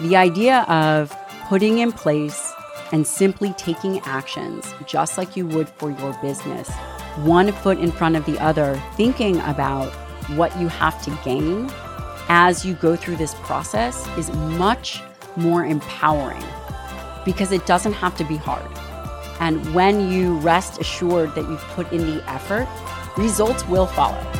The idea of putting in place and simply taking actions, just like you would for your business, one foot in front of the other, thinking about what you have to gain as you go through this process is much more empowering because it doesn't have to be hard. And when you rest assured that you've put in the effort, results will follow.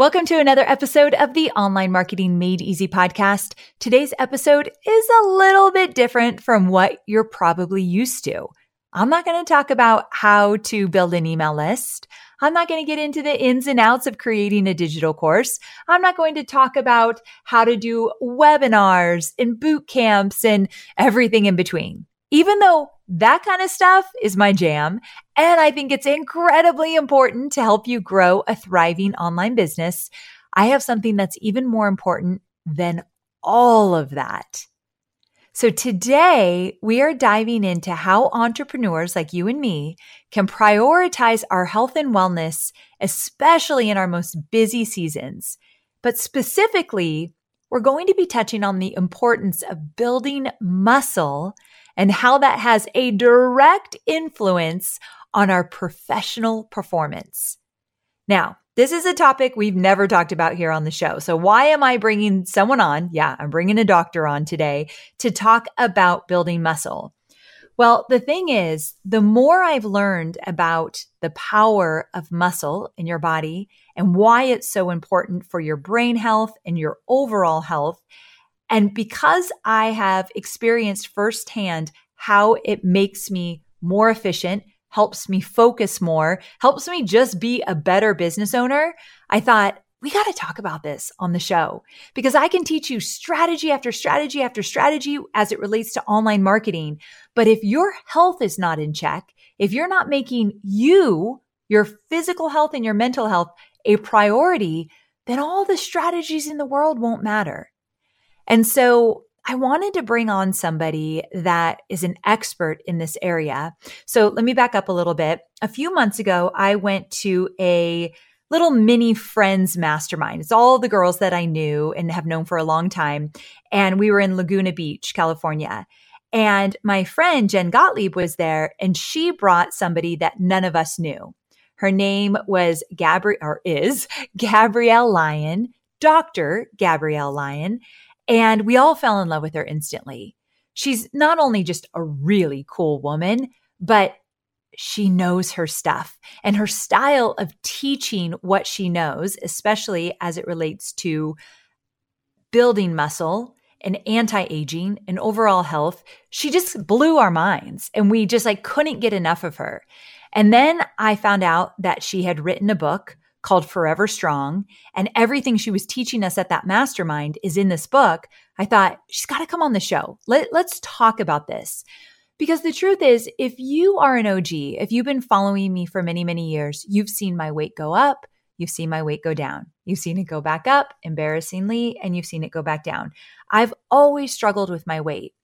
Welcome to another episode of the Online Marketing Made Easy podcast. Today's episode is a little bit different from what you're probably used to. I'm not going to talk about how to build an email list. I'm not going to get into the ins and outs of creating a digital course. I'm not going to talk about how to do webinars and boot camps and everything in between. Even though that kind of stuff is my jam. And I think it's incredibly important to help you grow a thriving online business. I have something that's even more important than all of that. So today we are diving into how entrepreneurs like you and me can prioritize our health and wellness, especially in our most busy seasons. But specifically, we're going to be touching on the importance of building muscle and how that has a direct influence on our professional performance. Now, this is a topic we've never talked about here on the show. So why am I bringing someone on? Yeah, I'm bringing a doctor on today to talk about building muscle. Well, the thing is, the more I've learned about the power of muscle in your body and why it's so important for your brain health and your overall health, and because I have experienced firsthand how it makes me more efficient, helps me focus more, helps me just be a better business owner, I thought, we got to talk about this on the show because I can teach you strategy after strategy after strategy as it relates to online marketing. But if your health is not in check, if you're not making you, your physical health and your mental health a priority, then all the strategies in the world won't matter. And so I wanted to bring on somebody that is an expert in this area. So let me back up a little bit. A few months ago, I went to a little mini friends mastermind. It's all the girls that I knew and have known for a long time. And we were in Laguna Beach, California. And my friend Jen Gottlieb was there and she brought somebody that none of us knew. Her name was Gabrielle or is Gabrielle Lyon, Dr. Gabrielle Lyon. And we all fell in love with her instantly. She's not only just a really cool woman, but she knows her stuff and her style of teaching what she knows, especially as it relates to building muscle and anti-aging and overall health, she just blew our minds and we just like couldn't get enough of her. And then I found out that she had written a book called Forever Strong and everything she was teaching us at that mastermind is in this book. I thought she's got to come on the show. Let, let's talk about this. Because the truth is, if you are an OG, if you've been following me for many, many years, you've seen my weight go up, you've seen my weight go down. You've seen it go back up, embarrassingly, and you've seen it go back down. I've always struggled with my weight.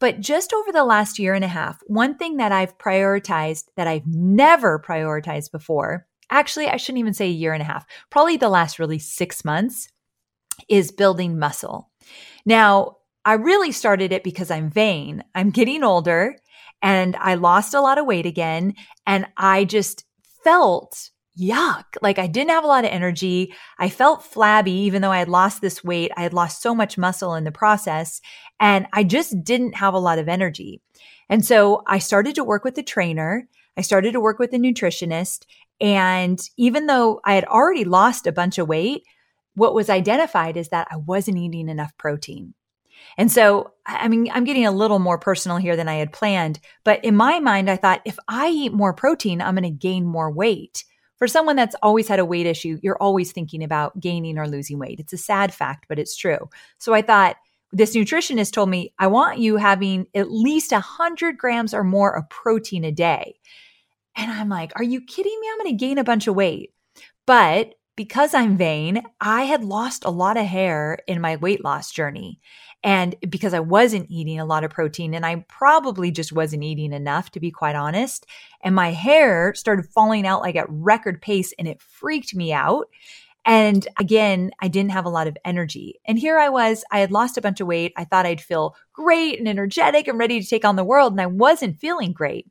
But just over the last year and a half, one thing that I've prioritized that I've never prioritized before, actually, I shouldn't even say a year and a half, probably the last really six months, is building muscle. Now, I really started it because I'm vain. I'm getting older and I lost a lot of weight again. And I just felt yuck. Like I didn't have a lot of energy. I felt flabby, even though I had lost this weight. I had lost so much muscle in the process and I just didn't have a lot of energy. And so I started to work with a trainer. I started to work with a nutritionist. And even though I had already lost a bunch of weight, what was identified is that I wasn't eating enough protein. And so, I mean, I'm getting a little more personal here than I had planned. But in my mind, I thought if I eat more protein, I'm going to gain more weight for someone that's always had a weight issue, you're always thinking about gaining or losing weight. It's a sad fact, but it's true. So I thought this nutritionist told me, I want you having at least 100 grams or more of protein a day. And I'm like, are you kidding me? I'm going to gain a bunch of weight. But because I'm vain, I had lost a lot of hair in my weight loss journey. And because I wasn't eating a lot of protein and I probably just wasn't eating enough, to be quite honest. And my hair started falling out like at record pace and it freaked me out. And again, I didn't have a lot of energy. And here I was, I had lost a bunch of weight. I thought I'd feel great and energetic and ready to take on the world. And I wasn't feeling great.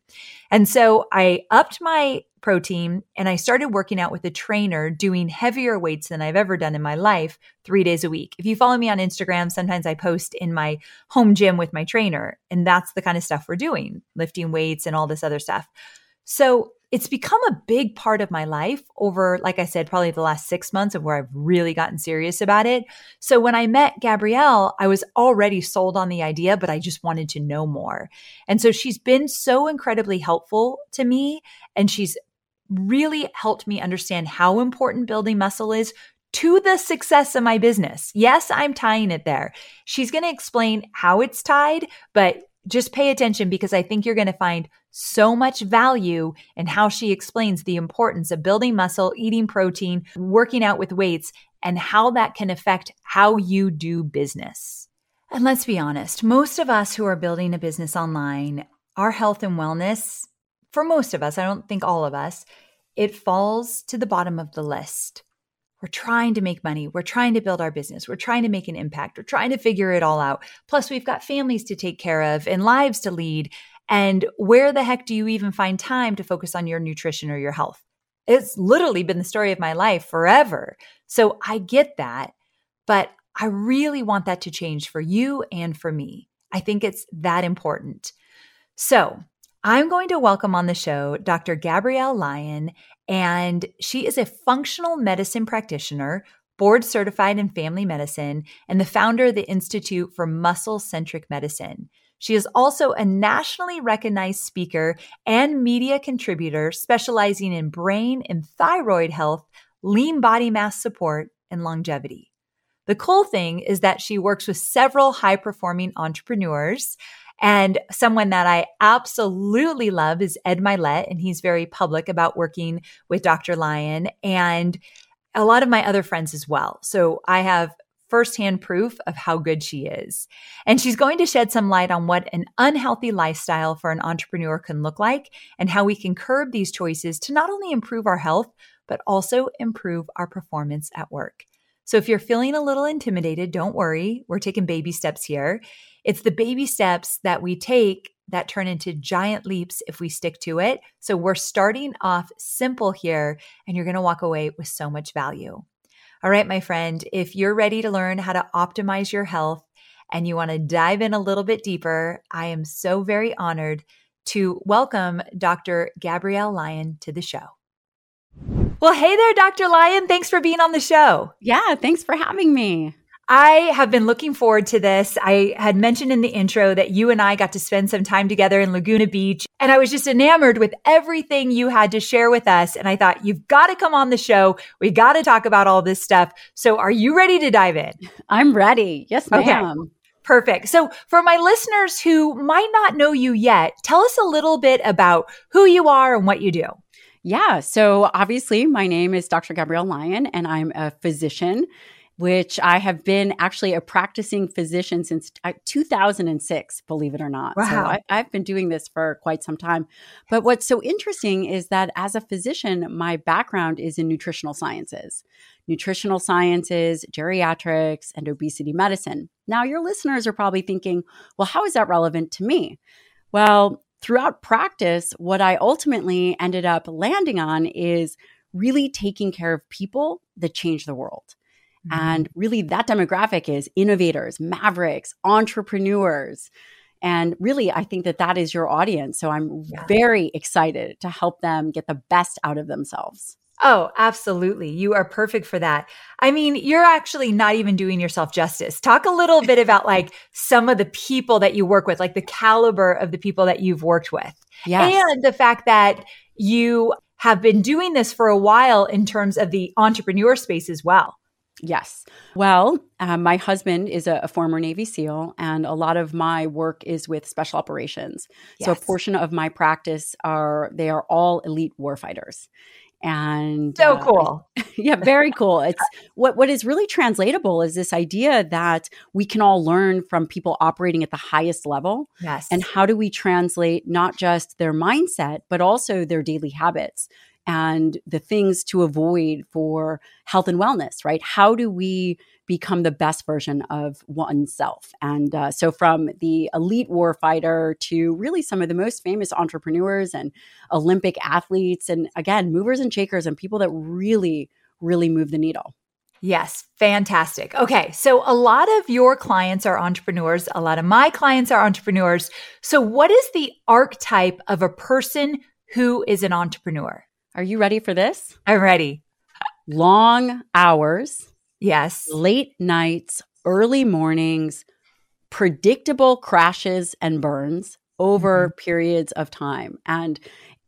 And so I upped my protein and I started working out with a trainer doing heavier weights than I've ever done in my life three days a week. If you follow me on Instagram, sometimes I post in my home gym with my trainer, and that's the kind of stuff we're doing lifting weights and all this other stuff. So it's become a big part of my life over, like I said, probably the last six months of where I've really gotten serious about it. So when I met Gabrielle, I was already sold on the idea, but I just wanted to know more. And so she's been so incredibly helpful to me. And she's really helped me understand how important building muscle is to the success of my business. Yes, I'm tying it there. She's going to explain how it's tied, but just pay attention because I think you're going to find so much value in how she explains the importance of building muscle, eating protein, working out with weights, and how that can affect how you do business. And let's be honest, most of us who are building a business online, our health and wellness for most of us, I don't think all of us, it falls to the bottom of the list. We're trying to make money. We're trying to build our business. We're trying to make an impact. We're trying to figure it all out. Plus, we've got families to take care of and lives to lead. And where the heck do you even find time to focus on your nutrition or your health? It's literally been the story of my life forever. So I get that, but I really want that to change for you and for me. I think it's that important. So I'm going to welcome on the show Dr. Gabrielle Lyon, and she is a functional medicine practitioner, board certified in family medicine, and the founder of the Institute for Muscle Centric Medicine. She is also a nationally recognized speaker and media contributor specializing in brain and thyroid health, lean body mass support, and longevity. The cool thing is that she works with several high performing entrepreneurs and someone that I absolutely love is Ed Mylett, and he's very public about working with Dr. Lyon and a lot of my other friends as well. So I have firsthand proof of how good she is. And she's going to shed some light on what an unhealthy lifestyle for an entrepreneur can look like and how we can curb these choices to not only improve our health, but also improve our performance at work. So if you're feeling a little intimidated, don't worry. We're taking baby steps here. It's the baby steps that we take that turn into giant leaps if we stick to it. So we're starting off simple here, and you're going to walk away with so much value. All right, my friend, if you're ready to learn how to optimize your health and you want to dive in a little bit deeper, I am so very honored to welcome Dr. Gabrielle Lyon to the show. Well, hey there, Dr. Lyon. Thanks for being on the show. Yeah, thanks for having me. I have been looking forward to this. I had mentioned in the intro that you and I got to spend some time together in Laguna Beach, and I was just enamored with everything you had to share with us. And I thought, you've got to come on the show. We got to talk about all this stuff. So, are you ready to dive in? I'm ready. Yes, ma'am. Okay. Perfect. So, for my listeners who might not know you yet, tell us a little bit about who you are and what you do. Yeah. So, obviously, my name is Dr. Gabrielle Lyon, and I'm a physician which I have been actually a practicing physician since uh, 2006, believe it or not. Wow. So I, I've been doing this for quite some time. But what's so interesting is that as a physician, my background is in nutritional sciences, nutritional sciences, geriatrics, and obesity medicine. Now, your listeners are probably thinking, well, how is that relevant to me? Well, throughout practice, what I ultimately ended up landing on is really taking care of people that change the world. Mm-hmm. And really, that demographic is innovators, mavericks, entrepreneurs. And really, I think that that is your audience. So I'm yeah. very excited to help them get the best out of themselves. Oh, absolutely. You are perfect for that. I mean, you're actually not even doing yourself justice. Talk a little bit about like some of the people that you work with, like the caliber of the people that you've worked with. Yes. And the fact that you have been doing this for a while in terms of the entrepreneur space as well. Yes. Well, um, my husband is a, a, former Navy SEAL, and a lot of my work is with special operations. Yes. So a portion of my practice are they are all elite warfighters. And so uh, cool. yeah, very cool. It's what what is really translatable is this idea that we can all learn from people operating at the highest level. Yes. And how do we translate not just their mindset, but also their daily habits? And the things to avoid for health and wellness, right? How do we become the best version of oneself? And uh, so, from the elite warfighter to really some of the most famous entrepreneurs and Olympic athletes, and again, movers and shakers, and people that really, really move the needle. Yes, fantastic. Okay, so a lot of your clients are entrepreneurs, a lot of my clients are entrepreneurs. So, what is the archetype of a person who is an entrepreneur? Are you ready for this? I'm ready. Long hours. Yes. Late nights, early mornings, predictable crashes and burns over mm-hmm. periods of time. And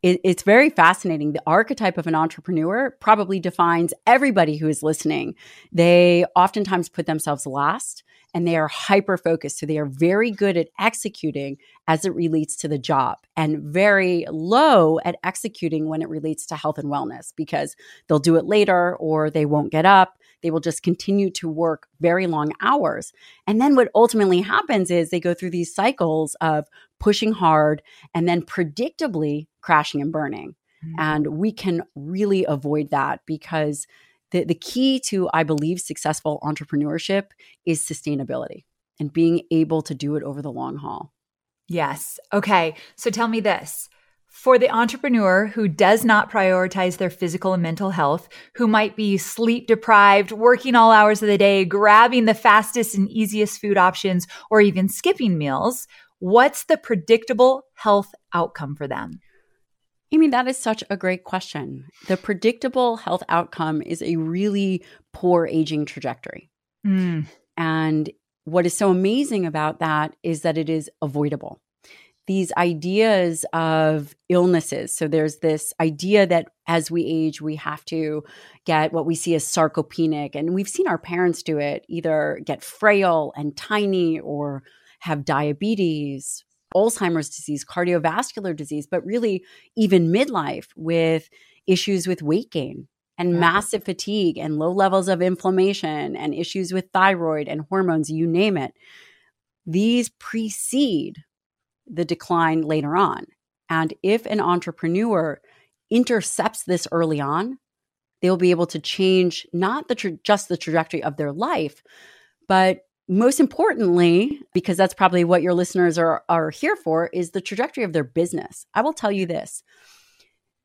it, it's very fascinating. The archetype of an entrepreneur probably defines everybody who is listening. They oftentimes put themselves last and they are hyper focused. So they are very good at executing as it relates to the job and very low at executing when it relates to health and wellness because they'll do it later or they won't get up. They will just continue to work very long hours. And then what ultimately happens is they go through these cycles of pushing hard and then predictably crashing and burning. Mm-hmm. And we can really avoid that because the, the key to, I believe, successful entrepreneurship is sustainability and being able to do it over the long haul. Yes. Okay. So tell me this. For the entrepreneur who does not prioritize their physical and mental health, who might be sleep deprived, working all hours of the day, grabbing the fastest and easiest food options, or even skipping meals, what's the predictable health outcome for them? Amy, that is such a great question. The predictable health outcome is a really poor aging trajectory. Mm. And what is so amazing about that is that it is avoidable. These ideas of illnesses. So there's this idea that as we age, we have to get what we see as sarcopenic. And we've seen our parents do it either get frail and tiny or have diabetes Alzheimer's disease, cardiovascular disease, but really even midlife with issues with weight gain and yeah. massive fatigue and low levels of inflammation and issues with thyroid and hormones, you name it. These precede the decline later on. And if an entrepreneur intercepts this early on, they'll be able to change not the tra- just the trajectory of their life, but most importantly, because that's probably what your listeners are, are here for, is the trajectory of their business. I will tell you this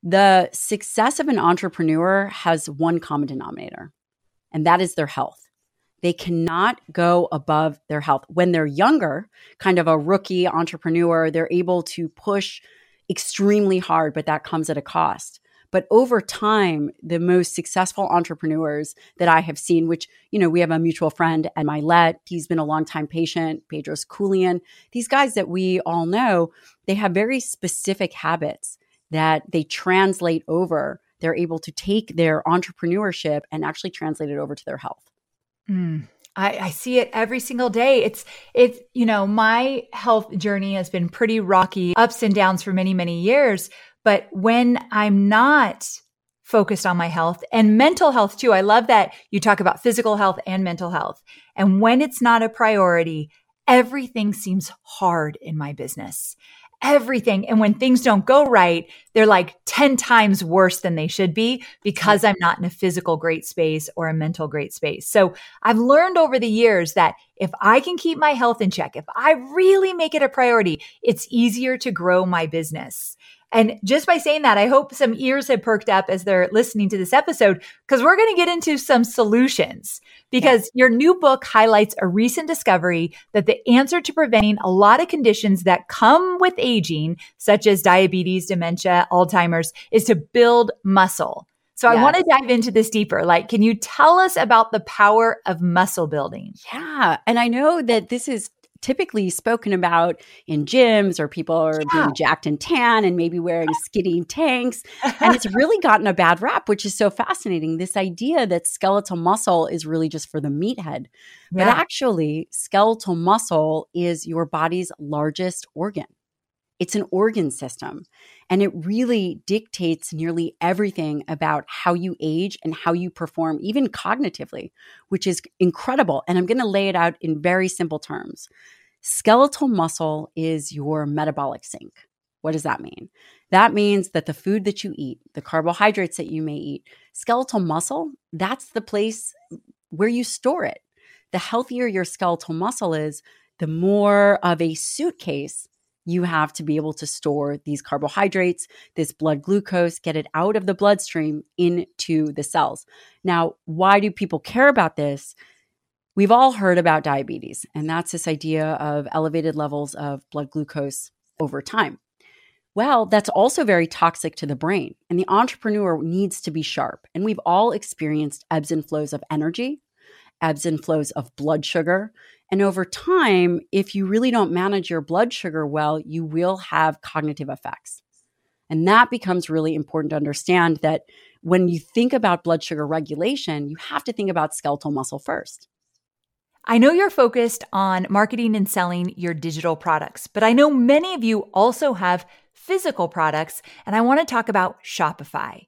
the success of an entrepreneur has one common denominator, and that is their health. They cannot go above their health. When they're younger, kind of a rookie entrepreneur, they're able to push extremely hard, but that comes at a cost. But over time, the most successful entrepreneurs that I have seen, which, you know, we have a mutual friend, Ed Mylett, he's been a longtime patient, Bedros Keuilian, these guys that we all know, they have very specific habits that they translate over. They're able to take their entrepreneurship and actually translate it over to their health. Mm. I, I, see it every single day. It's, it's, you know, my health journey has been pretty rocky, ups and downs for many, many years. But when I'm not focused on my health and mental health too, I love that you talk about physical health and mental health. And when it's not a priority, everything seems hard in my business everything. And when things don't go right, they're like 10 times worse than they should be because I'm not in a physical great space or a mental great space. So I've learned over the years that if I can keep my health in check, if I really make it a priority, it's easier to grow my business. And just by saying that, I hope some ears have perked up as they're listening to this episode because we're going to get into some solutions. Because your new book highlights a recent discovery that the answer to preventing a lot of conditions that come with aging, such as diabetes, dementia, Alzheimer's, is to build muscle. So yes. I want to dive into this deeper. Like, can you tell us about the power of muscle building? Yeah. And I know that this is typically spoken about in gyms or people are yeah. being jacked and tan and maybe wearing skinny tanks. And it's really gotten a bad rap, which is so fascinating. This idea that skeletal muscle is really just for the meathead. Yeah. But actually, skeletal muscle is your body's largest organ. It's an organ system. And it really dictates nearly everything about how you age and how you perform, even cognitively, which is incredible. And I'm going to lay it out in very simple terms. Skeletal muscle is your metabolic sink. What does that mean? That means that the food that you eat, the carbohydrates that you may eat, skeletal muscle, that's the place where you store it. The healthier your skeletal muscle is, the more of a suitcase you have to be able to store these carbohydrates, this blood glucose, get it out of the bloodstream into the cells. Now, why do people care about this? We've all heard about diabetes, and that's this idea of elevated levels of blood glucose over time. Well, that's also very toxic to the brain, and the entrepreneur needs to be sharp. And we've all experienced ebbs and flows of energy, ebbs and flows of blood sugar. And over time, if you really don't manage your blood sugar well, you will have cognitive effects. And that becomes really important to understand that when you think about blood sugar regulation, you have to think about skeletal muscle first. I know you're focused on marketing and selling your digital products, but I know many of you also have physical products, and I want to talk about Shopify.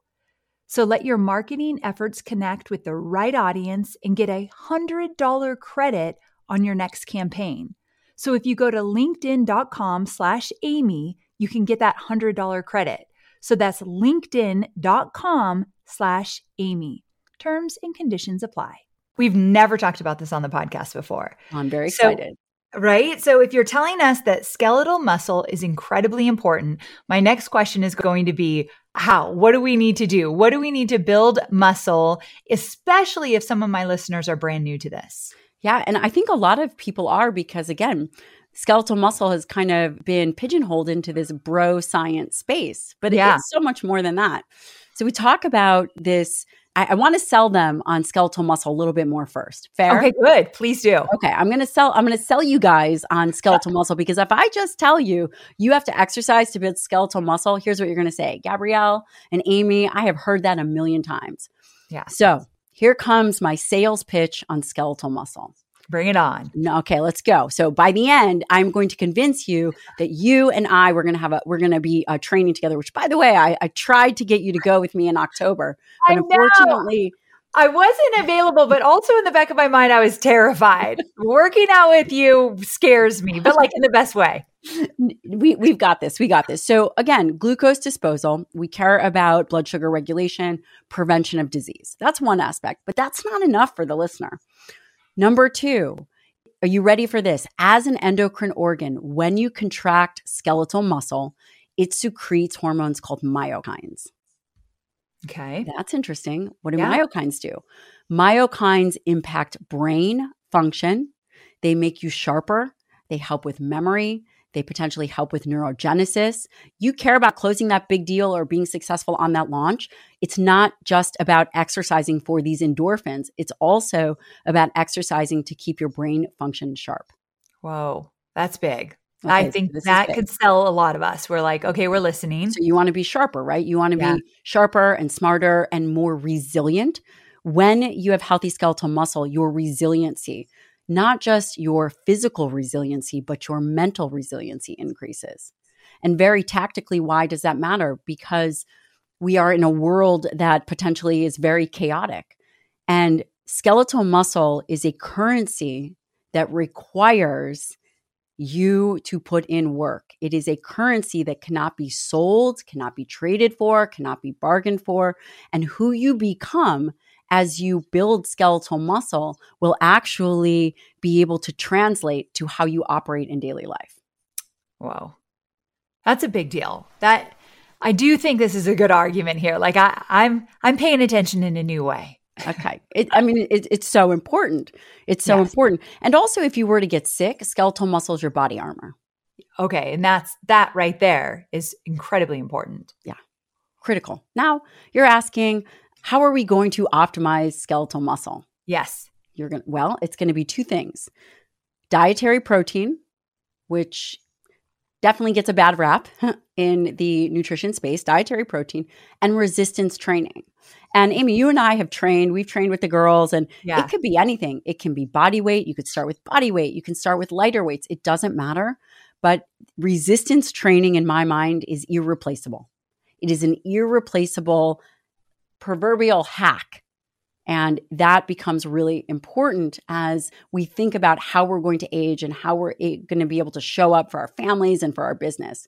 So let your marketing efforts connect with the right audience and get a $100 credit on your next campaign. So if you go to linkedin.com slash Amy, you can get that $100 credit. So that's linkedin.com slash Amy. Terms and conditions apply. We've never talked about this on the podcast before. Oh, I'm very excited. So, right? So, if you're telling us that skeletal muscle is incredibly important, my next question is going to be how? What do we need to do? What do we need to build muscle, especially if some of my listeners are brand new to this? Yeah. And I think a lot of people are because, again, skeletal muscle has kind of been pigeonholed into this bro science space, but yeah. it's so much more than that. So we talk about this I, I want to sell them on skeletal muscle a little bit more first. Fair? Okay, good. Please do. Okay, I'm gonna sell. I'm gonna sell you guys on skeletal muscle because if I just tell you you have to exercise to build skeletal muscle, here's what you're gonna say, Gabrielle and Amy. I have heard that a million times. Yeah. So here comes my sales pitch on skeletal muscle. Bring it on. Okay, let's go. So by the end, I'm going to convince you that you and I we're going to have a we're going to be uh, training together. Which, by the way, I, I tried to get you to go with me in October, but unfortunately. I wasn't available, but also in the back of my mind, I was terrified. Working out with you scares me, but like in the best way. We we've got this. We got this. So again, glucose disposal. We care about blood sugar regulation, prevention of disease. That's one aspect, but that's not enough for the listener. Number two, are you ready for this? As an endocrine organ, when you contract skeletal muscle, it secretes hormones called myokines. Okay. That's interesting. What do yeah. myokines do? Myokines impact brain function. They make you sharper. They help with memory. They potentially help with neurogenesis. You care about closing that big deal or being successful on that launch. It's not just about exercising for these endorphins, it's also about exercising to keep your brain function sharp. Whoa, that's big. Okay, I think so that could sell a lot of us. We're like, okay, we're listening. So you want to be sharper, right? You want to yeah. be sharper and smarter and more resilient. When you have healthy skeletal muscle, your resiliency, not just your physical resiliency, but your mental resiliency increases. And very tactically, why does that matter? Because we are in a world that potentially is very chaotic. And skeletal muscle is a currency that requires you to put in work. It is a currency that cannot be sold, cannot be traded for, cannot be bargained for. And who you become as you build skeletal muscle will actually be able to translate to how you operate in daily life. Wow. That's a big deal. That I do think this is a good argument here. Like I, I'm I'm paying attention in a new way. okay. It, I mean, it, it's so important. It's so yes. important. And also, if you were to get sick, skeletal muscle is your body armor. Okay. And that's that right there is incredibly important. Yeah. Critical. Now, you're asking, how are we going to optimize skeletal muscle? Yes. You're going to, well, it's going to be two things dietary protein, which definitely gets a bad rap in the nutrition space, dietary protein, and resistance training. And Amy, you and I have trained, we've trained with the girls, and yeah. it could be anything. It can be body weight. You could start with body weight. You can start with lighter weights. It doesn't matter. But resistance training, in my mind, is irreplaceable. It is an irreplaceable proverbial hack. And that becomes really important as we think about how we're going to age and how we're a- going to be able to show up for our families and for our business.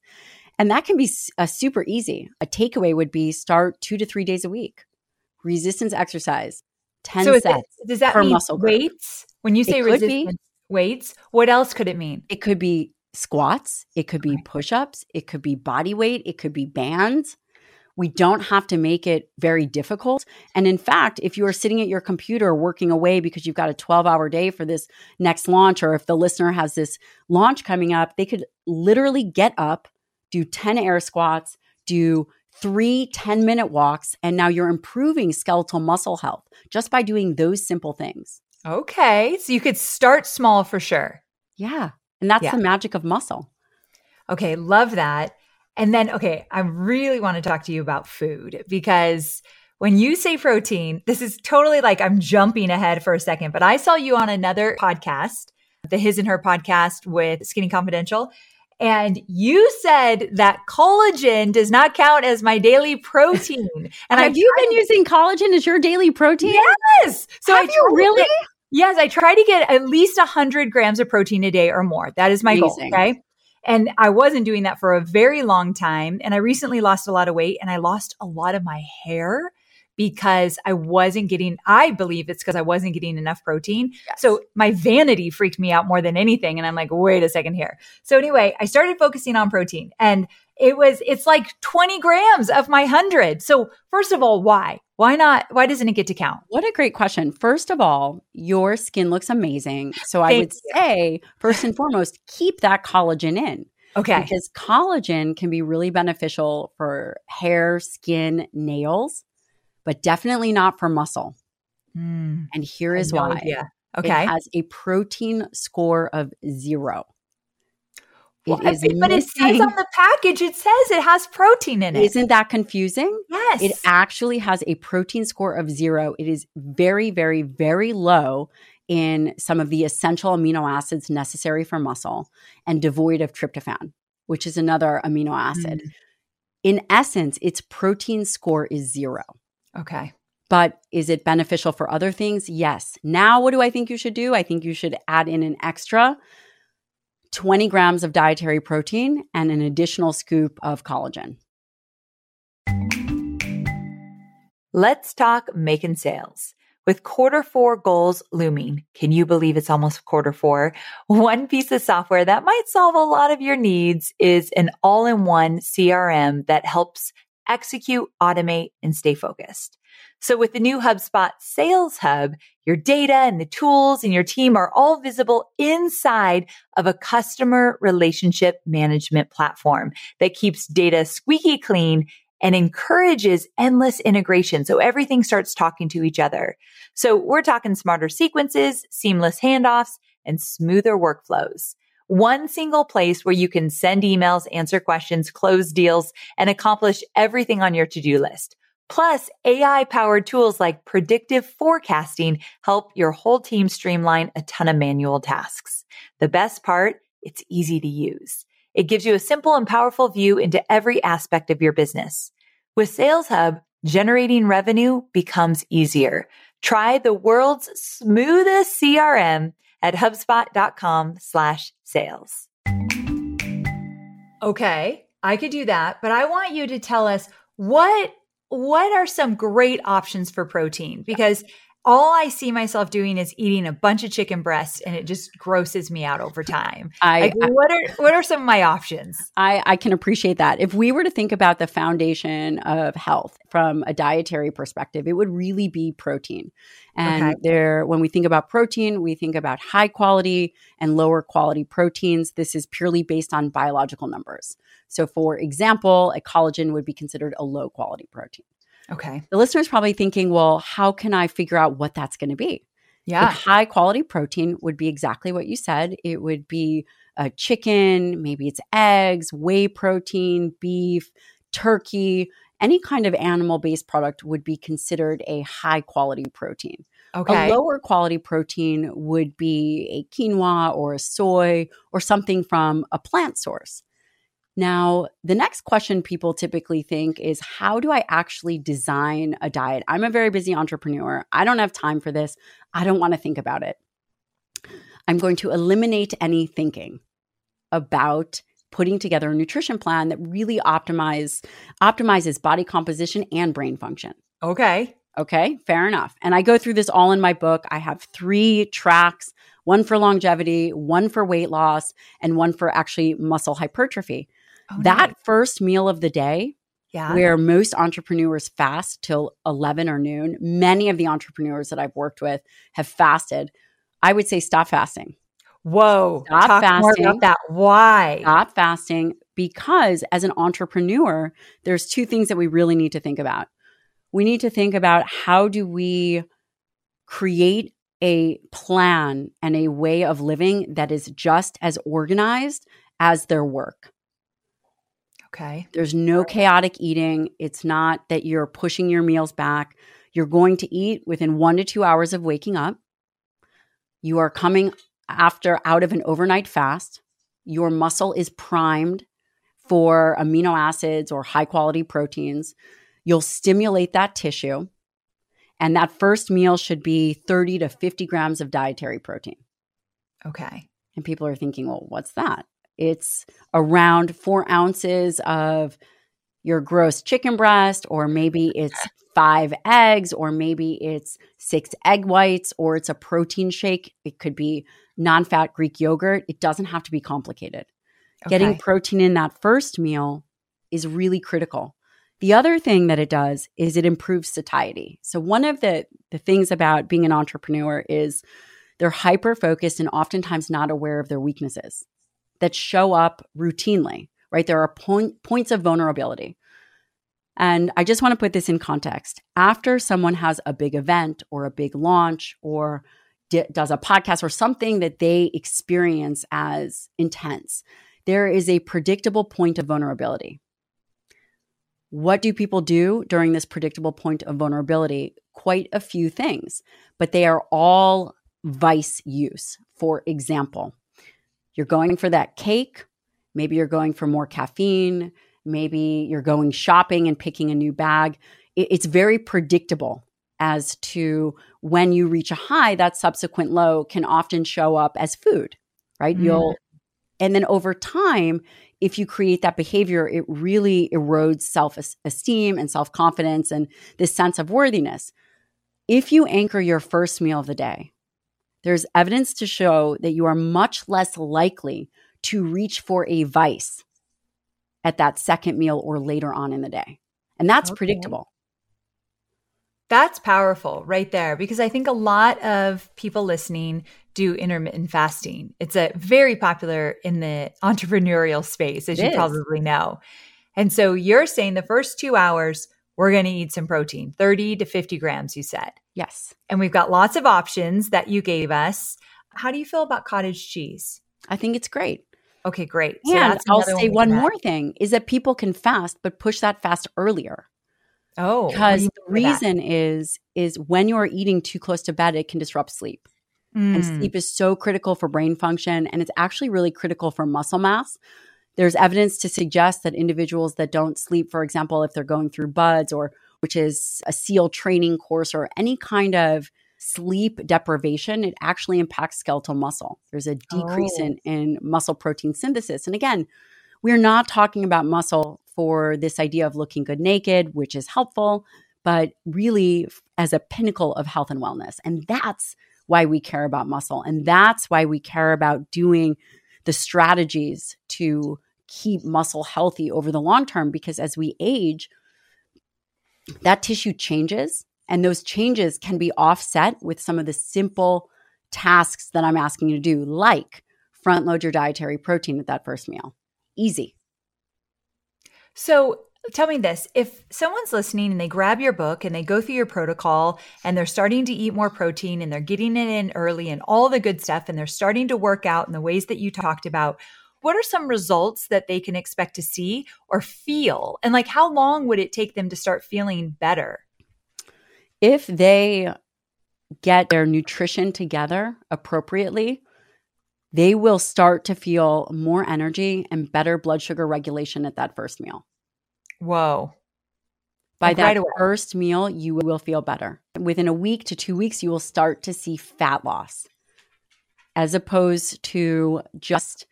And that can be a super easy. A takeaway would be start two to three days a week, resistance exercise, 10 so sets. It, does that mean muscle weights? When you say resistance weights, what else could it mean? It could be squats, it could be push ups, it could be body weight, it could be bands We don't have to make it very difficult. And in fact, if you are sitting at your computer working away because you've got a 12 hour day for this next launch, or if the listener has this launch coming up, they could literally get up, do 10 air squats, do three 10 minute walks, and now you're improving skeletal muscle health just by doing those simple things. Okay. So you could start small for sure. Yeah. And that's Yeah. the magic of muscle. Okay, love that. And then, okay, I really want to talk to you about food because when you say protein, this is totally like I'm jumping ahead for a second, but I saw you on another podcast, the His and Her podcast with Skinny Confidential. And you said that collagen does not count as my daily protein. And Have you been using collagen as your daily protein? Yes. So Have I you to really? get- yes, I try to get at least 100 grams of protein a day or more. That is my Amazing. goal. Okay. And I wasn't doing that for a very long time. And I recently lost a lot of weight and I lost a lot of my hair because I wasn't getting, I believe it's because I wasn't getting enough protein. Yes. So my vanity freaked me out more than anything. And I'm like, wait a second here. So anyway, I started focusing on protein and it was, it's like 20 grams of my 100. So first of all, why? Why not? Why doesn't it get to count? What a great question. First of all, your skin looks amazing. So I would you. say, first and foremost, keep that collagen in Okay. because collagen can be really beneficial for hair, skin, nails, but definitely not for muscle. Mm, And here is I is had no why. idea. It Okay. has a protein score of zero. Well, It is but it says on the package, it says it has protein in it. Isn't that confusing? yes. It actually has a protein score of zero. It is very, very, very low in some of the essential amino acids necessary for muscle and devoid of tryptophan, which is another amino acid. Mm. In essence, its protein score is zero. okay. But is it beneficial for other things? Yes. Now, what do I think you should do? I think you should add in an extra 20 grams of dietary protein and an additional scoop of collagen. Let's talk making sales. With quarter four goals looming, can you believe it's almost quarter four? One piece of software that might solve a lot of your needs is an all in one CRM that helps execute, automate, and stay focused. So with the new HubSpot Sales Hub, your data and the tools and your team are all visible inside of a customer relationship management platform that keeps data squeaky clean and encourages endless integration. So everything starts talking to each other. So we're talking smarter sequences, seamless handoffs, and smoother workflows. One single place where you can send emails, answer questions, close deals, and accomplish everything on your to-do list. Plus, AI powered tools like predictive forecasting help your whole team streamline a ton of manual tasks. The best part, it's easy to use. It gives you a simple and powerful view into every aspect of your business. With Sales Hub, generating revenue becomes easier. Try the world's smoothest CRM at HubSpot.com slash sales. Okay, I could do that, but I want you to tell us what what are some great options for protein? Because all I see myself doing is eating a bunch of chicken breasts and it just grosses me out over time. I, Like, what are what are some of my options? I, I can appreciate that. If we were to think about the foundation of health from a dietary perspective, it would really be protein. And Okay. there, when we think about protein, we think about high quality and lower quality proteins. This is purely based on biological numbers. So, for example, a collagen would be considered a low quality protein. Okay. The listener's probably thinking, well, how can I figure out what that's going to be? Yeah. High quality protein would be exactly what you said. It would be a chicken, maybe it's eggs, whey protein, beef, turkey, any kind of animal based product would be considered a high quality protein. Okay. A lower quality protein would be a quinoa or a soy or something from a plant source. Now, the next question people typically think is how do I actually design a diet? I'm a very busy entrepreneur. I don't have time for this. I don't want to think about it. I'm going to eliminate any thinking about putting together a nutrition plan that really optimize optimizes body composition and brain function. okay. Okay, fair enough. And I go through this all in my book. I have three tracks one for longevity, one for weight loss, and one for actually muscle hypertrophy. Oh, that nice. first meal of the day Yeah. Where most entrepreneurs fast till 11 or noon. Many of the entrepreneurs that I've worked with have fasted. I would say stop fasting. Whoa. Stop Talk fasting. more about that. Why? Stop fasting because as an entrepreneur, there's two things that we really need to think about. We need to think about how do we create a plan and a way of living that is just as organized as their work. Okay. There's no chaotic eating. It's not that you're pushing your meals back. You're going to eat within one to two hours of waking up. You are coming after out of an overnight fast. Your muscle is primed for amino acids or high quality proteins. You'll stimulate that tissue. And that first meal should be 30 to 50 grams of dietary protein. Okay. And people are thinking, well, what's that? It's around four ounces of your gross chicken breast, or maybe it's five eggs, or maybe it's six egg whites, or it's a protein shake. It could be non fat Greek yogurt. It doesn't have to be complicated. Getting protein in that first meal is really critical. The other thing that it does is it improves satiety. So one of the the things about being an entrepreneur is they're hyper focused and oftentimes not aware of their weaknesses that show up routinely, right? There are point, points of vulnerability. And I just want to put this in context. After someone has a big event or a big launch or d- does a podcast or something that they experience as intense, there is a predictable point of vulnerability. What do people do during this predictable point of vulnerability? Quite a few things, but they are all vice use. For example, you're going for that cake, maybe you're going for more caffeine, maybe you're going shopping and picking a new bag. It's very predictable as to when you reach a high, that subsequent low can often show up as food, right? Mm. You'll, and then over time, if you create that behavior, it really erodes self esteem and self confidence and this sense of worthiness. If you anchor your first meal of the day, there's evidence to show that you are much less likely to reach for a vice at that second meal or later on in the day. And that's Okay. predictable. That's powerful right there because I think a lot of people listening do intermittent fasting. It's a very popular in the entrepreneurial space, as It you is. probably know. And so you're saying the first two hours, we're going to eat some protein, 30 to 50 grams, you said. Yes. And we've got lots of options that you gave us. How do you feel about cottage cheese? I think it's great. Okay, great. and that's I'll say we one more thing is that people can fast, but push that fast earlier. Oh, Because the by that? reason is is when you are eating too close to bed, it can disrupt sleep. And Mm. sleep is so critical for brain function and it's actually really critical for muscle mass. There's evidence to suggest that individuals that don't sleep, for example, if they're going through BUDS or which is a SEAL training course or any kind of sleep deprivation, it actually impacts skeletal muscle. There's a decrease Oh. in, in muscle protein synthesis. And again, we're not talking about muscle for this idea of looking good naked, which is helpful, but really as a pinnacle of health and wellness. And that's why we care about muscle. And that's why we care about doing the strategies to keep muscle healthy over the long term. Because as we age, that tissue changes, and those changes can be offset with some of the simple tasks that I'm asking you to do, like front load your dietary protein at that first meal. Easy. So tell me this if someone's listening and they grab your book and they go through your protocol and they're starting to eat more protein and they're getting it in early and all the good stuff and they're starting to work out in the ways that you talked about, what are some results that they can expect to see or feel? And like, how long would it take them to start feeling better? If they get their nutrition together appropriately, they will start to feel more energy and better blood sugar regulation at that first meal. Whoa. By that first meal, you will feel better. Within a week to two weeks, you will start to see fat loss as opposed to just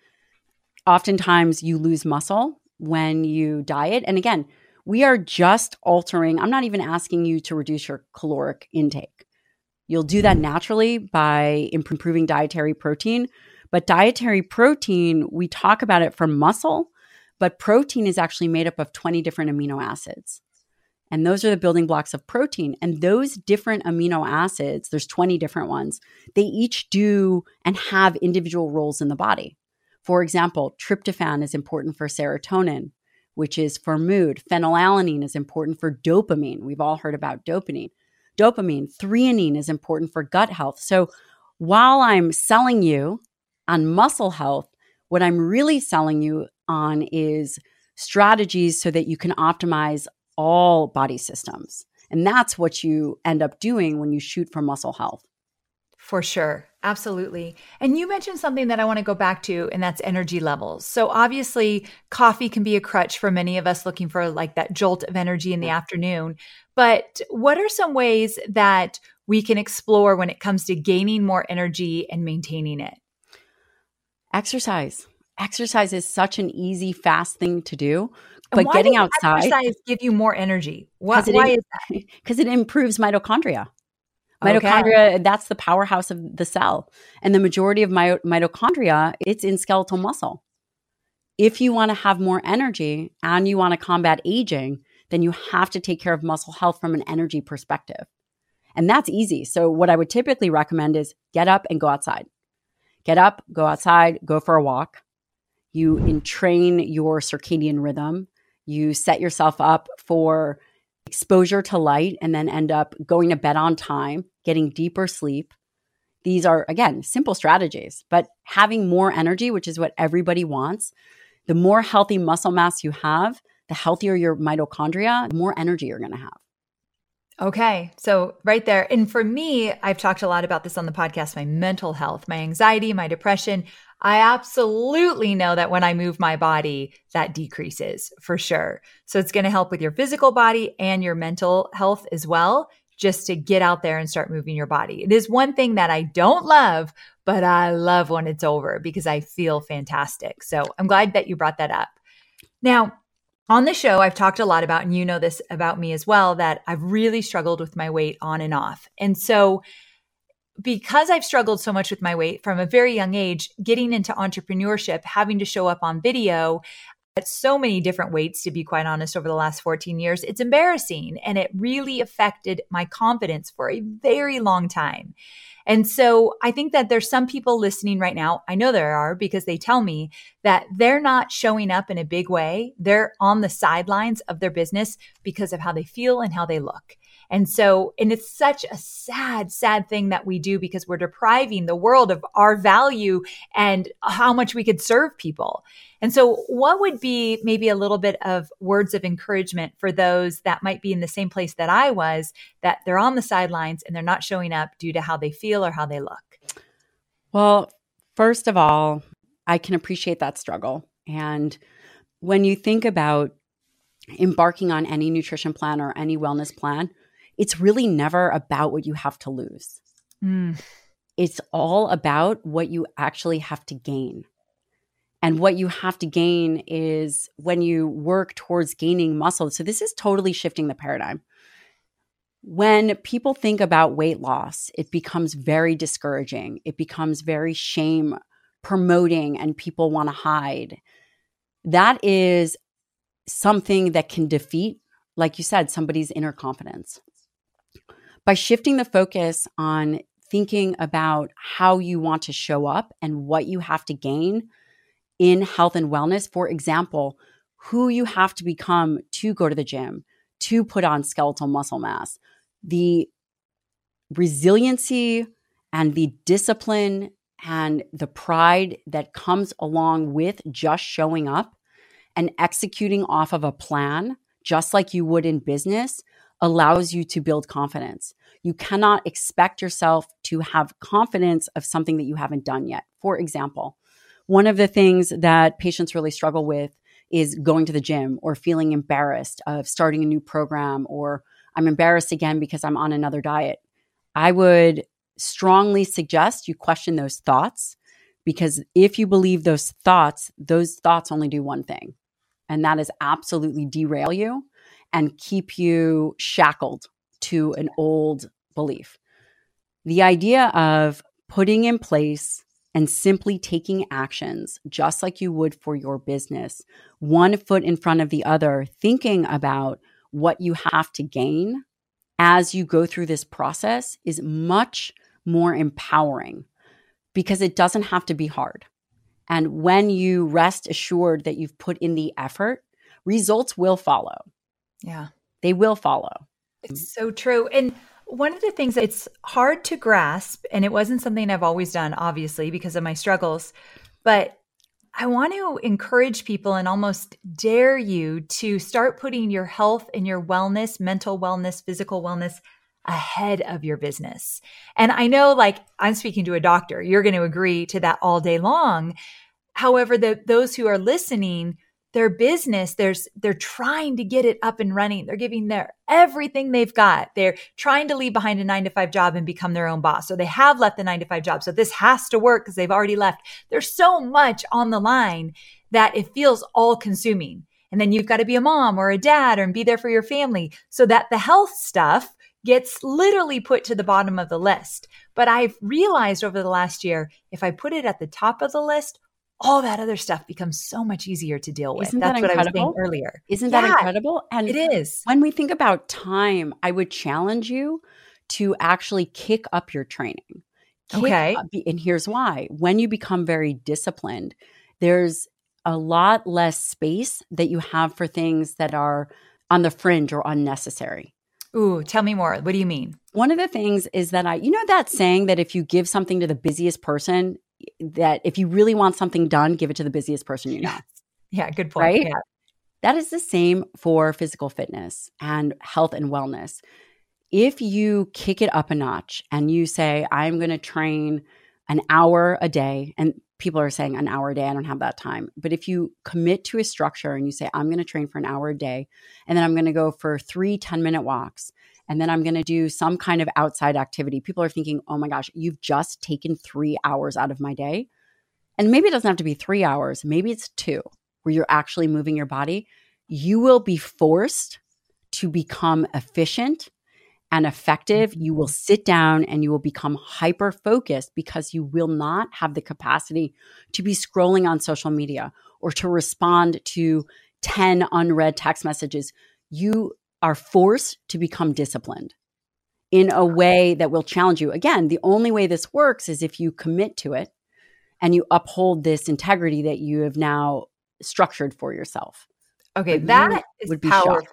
oftentimes you lose muscle when you diet. And again, we are just altering, I'm not even asking you to reduce your caloric intake. You'll do that naturally by improving dietary protein. But dietary protein, we talk about it for muscle, But protein is actually made up of 20 different amino acids. And those are the building blocks of protein. And those different amino acids, there's 20 different ones, they each do and have individual roles in the body. For example, tryptophan is important for serotonin, which is for mood. Phenylalanine is important for dopamine. We've all heard about dopamine. Dopamine, threonine is important for gut health. So while I'm selling you on muscle health, what I'm really selling you on is strategies so that you can optimize all body systems. And that's what you end up doing when you shoot for muscle health. For sure. Absolutely. And you mentioned something that I want to go back to, and that's energy levels. So, obviously, coffee can be a crutch for many of us looking for like that jolt of energy in the afternoon. But what are some ways that we can explore when it comes to gaining more energy and maintaining it? Exercise. Exercise is such an easy, fast thing to do but getting outside exercise give you more energy. Why, why is that? Because it improves mitochondria. Mitochondria, okay. that's the powerhouse of the cell. And the majority of my, mitochondria, it's in skeletal muscle. If you want to have more energy and you want to combat aging, then you have to take care of muscle health from an energy perspective. And that's easy. So, what I would typically recommend is get up and go outside. Get up, go outside, go for a walk. You entrain your circadian rhythm you set yourself up for exposure to light and then end up going to bed on time, getting deeper sleep. These are, again, simple strategies, but having more energy, which is what everybody wants, the more healthy muscle mass you have, the healthier your mitochondria, the more energy you're going to have. Okay. So, right there. And for me, I've talked a lot about this on the podcast my mental health, my anxiety, my depression. I absolutely know that when I move my body, that decreases for sure. So, it's going to help with your physical body and your mental health as well, just to get out there and start moving your body. It is one thing that I don't love, but I love when it's over because I feel fantastic. So, I'm glad that you brought that up. Now, on the show, I've talked a lot about, and you know this about me as well, that I've really struggled with my weight on and off. And so, because I've struggled so much with my weight from a very young age, getting into entrepreneurship, having to show up on video at so many different weights, to be quite honest, over the last 14 years, it's embarrassing. And it really affected my confidence for a very long time. And so I think that there's some people listening right now. I know there are because they tell me that they're not showing up in a big way. They're on the sidelines of their business because of how they feel and how they look. And so, and it's such a sad, sad thing that we do because we're depriving the world of our value and how much we could serve people. And so, what would be maybe a little bit of words of encouragement for those that might be in the same place that I was, that they're on the sidelines and they're not showing up due to how they feel or how they look? Well, first of all, I can appreciate that struggle. And when you think about embarking on any nutrition plan or any wellness plan, it's really never about what you have to lose. Mm. It's all about what you actually have to gain. And what you have to gain is when you work towards gaining muscle. So, this is totally shifting the paradigm. When people think about weight loss, it becomes very discouraging. It becomes very shame promoting, and people want to hide. That is something that can defeat, like you said, somebody's inner confidence by shifting the focus on thinking about how you want to show up and what you have to gain in health and wellness. For example, who you have to become to go to the gym, to put on skeletal muscle mass, the resiliency and the discipline and the pride that comes along with just showing up and executing off of a plan, just like you would in business, allows you to build confidence. You cannot expect yourself to have confidence of something that you haven't done yet. For example, one of the things that patients really struggle with is going to the gym or feeling embarrassed of starting a new program or I'm embarrassed again because I'm on another diet. I would strongly suggest you question those thoughts because if you believe those thoughts, those thoughts only do one thing, and that is absolutely derail you and keep you shackled to an old belief. The idea of putting in place and simply taking actions just like you would for your business, one foot in front of the other, thinking about what you have to gain as you go through this process is much more empowering because it doesn't have to be hard. And when you rest assured that you've put in the effort, results will follow. Yeah. They will follow. It's so true. And one of the things that it's hard to grasp, and it wasn't something I've always done, obviously, because of my struggles, but I want to encourage people and almost dare you to start putting your health and your wellness, mental wellness, physical wellness ahead of your business. And I know, like, I'm speaking to a doctor, you're going to agree to that all day long. However, the, those who are listening, their business there's they're trying to get it up and running. They're giving their everything they've got. They're trying to leave behind a 9 to 5 job and become their own boss. So they have left the 9 to 5 job. So this has to work because they've already left. There's so much on the line that it feels all consuming. And then you've got to be a mom or a dad or be there for your family so that the health stuff gets literally put to the bottom of the list. But i've realized over the last year if i put it at the top of the list all that other stuff becomes so much easier to deal with. Isn't That's that what incredible? I was saying earlier. Isn't Yeah, that incredible? And It is. when we think about time, I would challenge you to actually kick up your training. Kick Okay. up- and here's why. When you become very disciplined, there's a lot less space that you have for things that are on the fringe or unnecessary. Ooh, tell me more. What do you mean? One of the things is that I, you know, that saying that if you give something to the busiest person, that if you really want something done, give it to the busiest person you know. Yeah, good point. Right? Yeah. That is the same for physical fitness and health and wellness. If you kick it up a notch and you say, I'm going to train an hour a day, and people are saying an hour a day, I don't have that time. But if you commit to a structure and you say, I'm going to train for an hour a day, and then I'm going to go for three 10 minute walks, and then I'm going to do some kind of outside activity, people are thinking, oh my gosh, you've just taken three hours out of my day. And maybe it doesn't have to be three hours, maybe it's two where you're actually moving your body, you will be forced to become efficient and effective. You will sit down and you will become hyper focused because you will not have the capacity to be scrolling on social media or to respond to 10 unread text messages. You are forced to become disciplined in a way that will challenge you. Again, the only way this works is if you commit to it and you uphold this integrity that you have now structured for yourself. Okay, But that is would be shocked.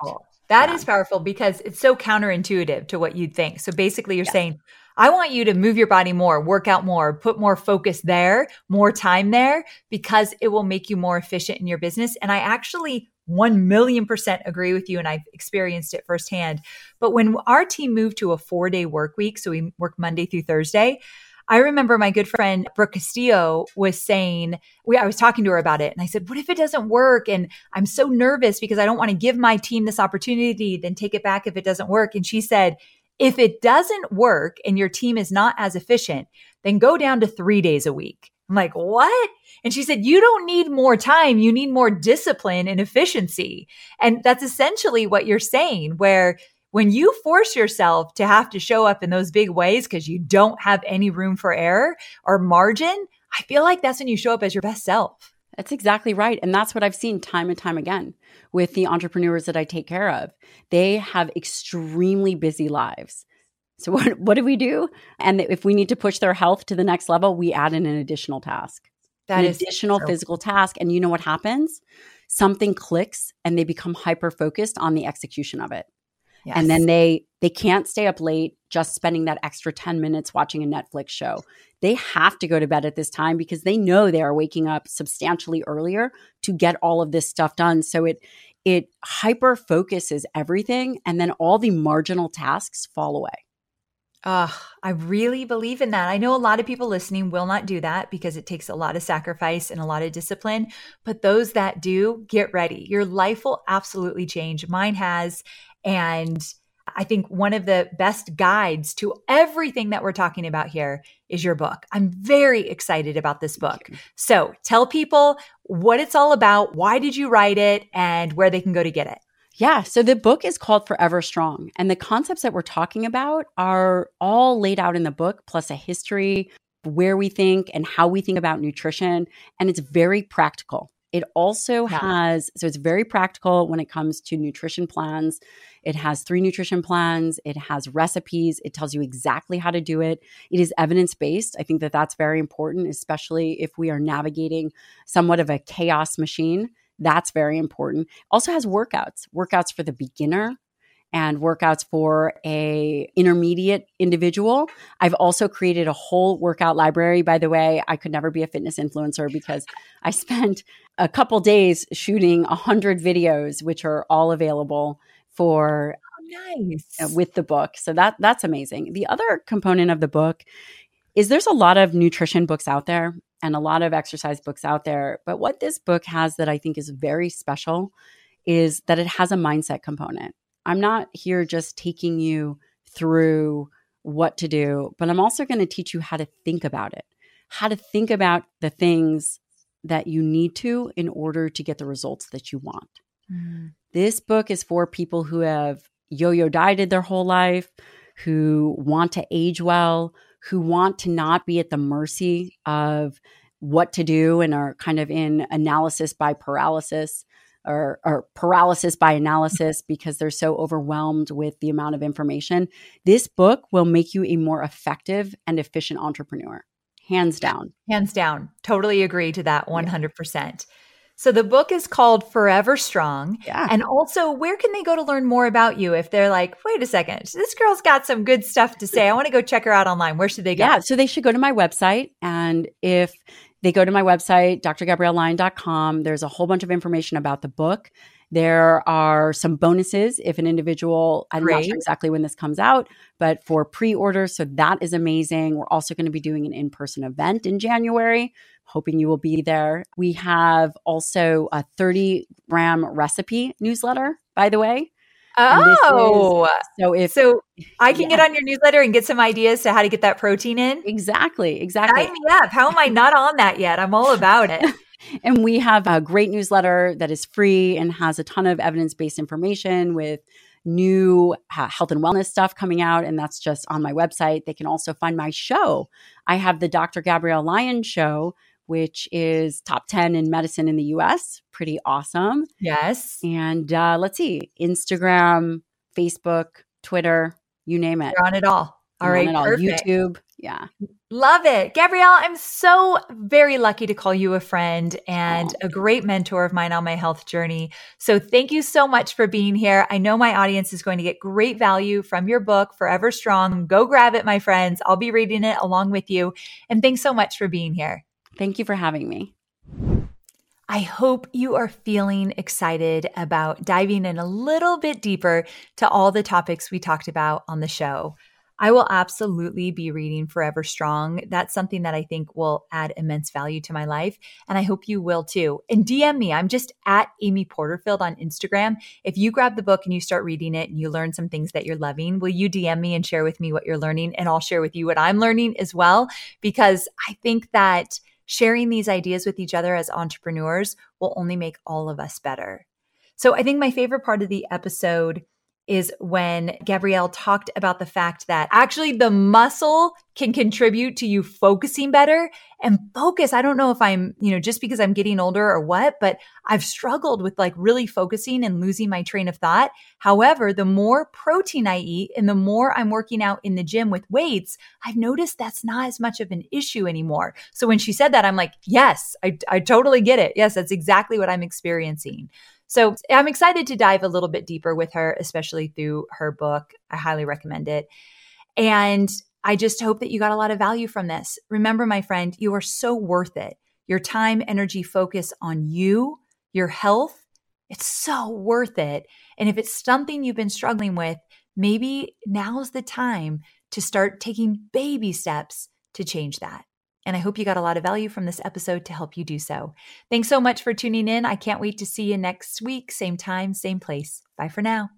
That is Yeah. powerful because it's so counterintuitive to what you'd think. So basically, you're Yes. saying, I want you to move your body more, work out more, put more focus there, more time there, because it will make you more efficient in your business. And I actually 1 million percent agree with you. And I've experienced it firsthand. But when our team moved to a four day work week, so we work Monday through Thursday, I remember my good friend Brooke Castillo was saying, we, I was talking to her about it and I said, what if it doesn't work? And I'm so nervous because I don't want to give my team this opportunity, then take it back if it doesn't work. And she said, if it doesn't work and your team is not as efficient, then go down to three days a week. I'm like, what? And she said, you don't need more time. You need more discipline and efficiency. And that's essentially what you're saying, where when you force yourself to have to show up in those big ways because you don't have any room for error or margin, I feel like that's when you show up as your best self. That's exactly right. And that's what I've seen time and time again with the entrepreneurs that I take care of. They have extremely busy lives. So what what do we do? And if we need to push their health to the next level, we add in an additional task. That an additional physical task. And you know what happens? Something clicks and they become hyper focused on the execution of it. Yes. And then they they can't stay up late just spending that extra 10 minutes watching a Netflix show. They have to go to bed at this time because they know they are waking up substantially earlier to get all of this stuff done. So it it hyper focuses everything and then all the marginal tasks fall away. Ugh, I really believe in that. I know a lot of people listening will not do that because it takes a lot of sacrifice and a lot of discipline. But those that do, get ready. Your life will absolutely change. Mine has. And I think one of the best guides to everything that we're talking about here is your book. I'm very excited about this book. So tell people what it's all about. Why did you write it and where they can go to get it? Yeah. So the book is called Forever Strong. And the concepts that we're talking about are all laid out in the book, plus a history, where we think and how we think about nutrition. And it's very practical. It also yeah. has, so it's very practical when it comes to nutrition plans. It has three nutrition plans, it has recipes, it tells you exactly how to do it. It is evidence based. I think that that's very important, especially if we are navigating somewhat of a chaos machine. That's very important. Also has workouts, workouts for the beginner, and workouts for a intermediate individual. I've also created a whole workout library. By the way, I could never be a fitness influencer because I spent a couple days shooting a hundred videos, which are all available for oh, nice uh, with the book. So that that's amazing. The other component of the book is there's a lot of nutrition books out there and a lot of exercise books out there, but what this book has that I think is very special is that it has a mindset component. I'm not here just taking you through what to do, but I'm also going to teach you how to think about it, how to think about the things that you need to in order to get the results that you want. Mm. This book is for people who have yo yo dieted their whole life, who want to age well, who want to not be at the mercy of what to do and are kind of in analysis by paralysis or, or paralysis by analysis because they're so overwhelmed with the amount of information. This book will make you a more effective and efficient entrepreneur, hands down. Hands down. Totally agree to that 100%. Yeah. So the book is called Forever Strong. Yeah. And also, where can they go to learn more about you if they're like, wait a second, this girl's got some good stuff to say. I want to go check her out online. Where should they go? Yeah. So they should go to my website. And if they go to my website, drgabriellelyon.com. There's a whole bunch of information about the book. There are some bonuses if an individual, I'm Great. not sure exactly when this comes out, but for pre orders. So that is amazing. We're also going to be doing an in person event in January. Hoping you will be there. We have also a 30 gram recipe newsletter, by the way. Oh, is, so if so, I can yeah. get on your newsletter and get some ideas to how to get that protein in. Exactly, exactly. Sign me up. How am I not on that yet? I'm all about it. and we have a great newsletter that is free and has a ton of evidence based information with new uh, health and wellness stuff coming out, and that's just on my website. They can also find my show. I have the Dr. Gabrielle Lyon show, which is top 10 in medicine in the US. Pretty awesome. Yes. And uh, let's see Instagram, Facebook, Twitter, you name it. You're on it all. All right, all. YouTube. Yeah. Love it. Gabrielle, I'm so very lucky to call you a friend and a great mentor of mine on my health journey. So thank you so much for being here. I know my audience is going to get great value from your book, Forever Strong. Go grab it, my friends. I'll be reading it along with you. And thanks so much for being here. Thank you for having me. I hope you are feeling excited about diving in a little bit deeper to all the topics we talked about on the show. I will absolutely be reading Forever Strong. That's something that I think will add immense value to my life. And I hope you will too. And DM me. I'm just at Amy Porterfield on Instagram. If you grab the book and you start reading it and you learn some things that you're loving, will you DM me and share with me what you're learning? And I'll share with you what I'm learning as well, because I think that sharing these ideas with each other as entrepreneurs will only make all of us better. So I think my favorite part of the episode is when Gabrielle talked about the fact that actually the muscle can contribute to you focusing better and focus. I don't know if I'm, you know, just because I'm getting older or what, but I've struggled with like really focusing and losing my train of thought. However, the more protein I eat and the more I'm working out in the gym with weights, I've noticed that's not as much of an issue anymore. So when she said that, I'm like, yes, I, I totally get it. Yes, that's exactly what I'm experiencing. So I'm excited to dive a little bit deeper with her, especially through her book. I highly recommend it. And I just hope that you got a lot of value from this. Remember, my friend, you are so worth it. Your time, energy, focus on you, your health, it's so worth it. And if it's something you've been struggling with, maybe now's the time to start taking baby steps to change that. And I hope you got a lot of value from this episode to help you do so. Thanks so much for tuning in. I can't wait to see you next week, same time, same place. Bye for now.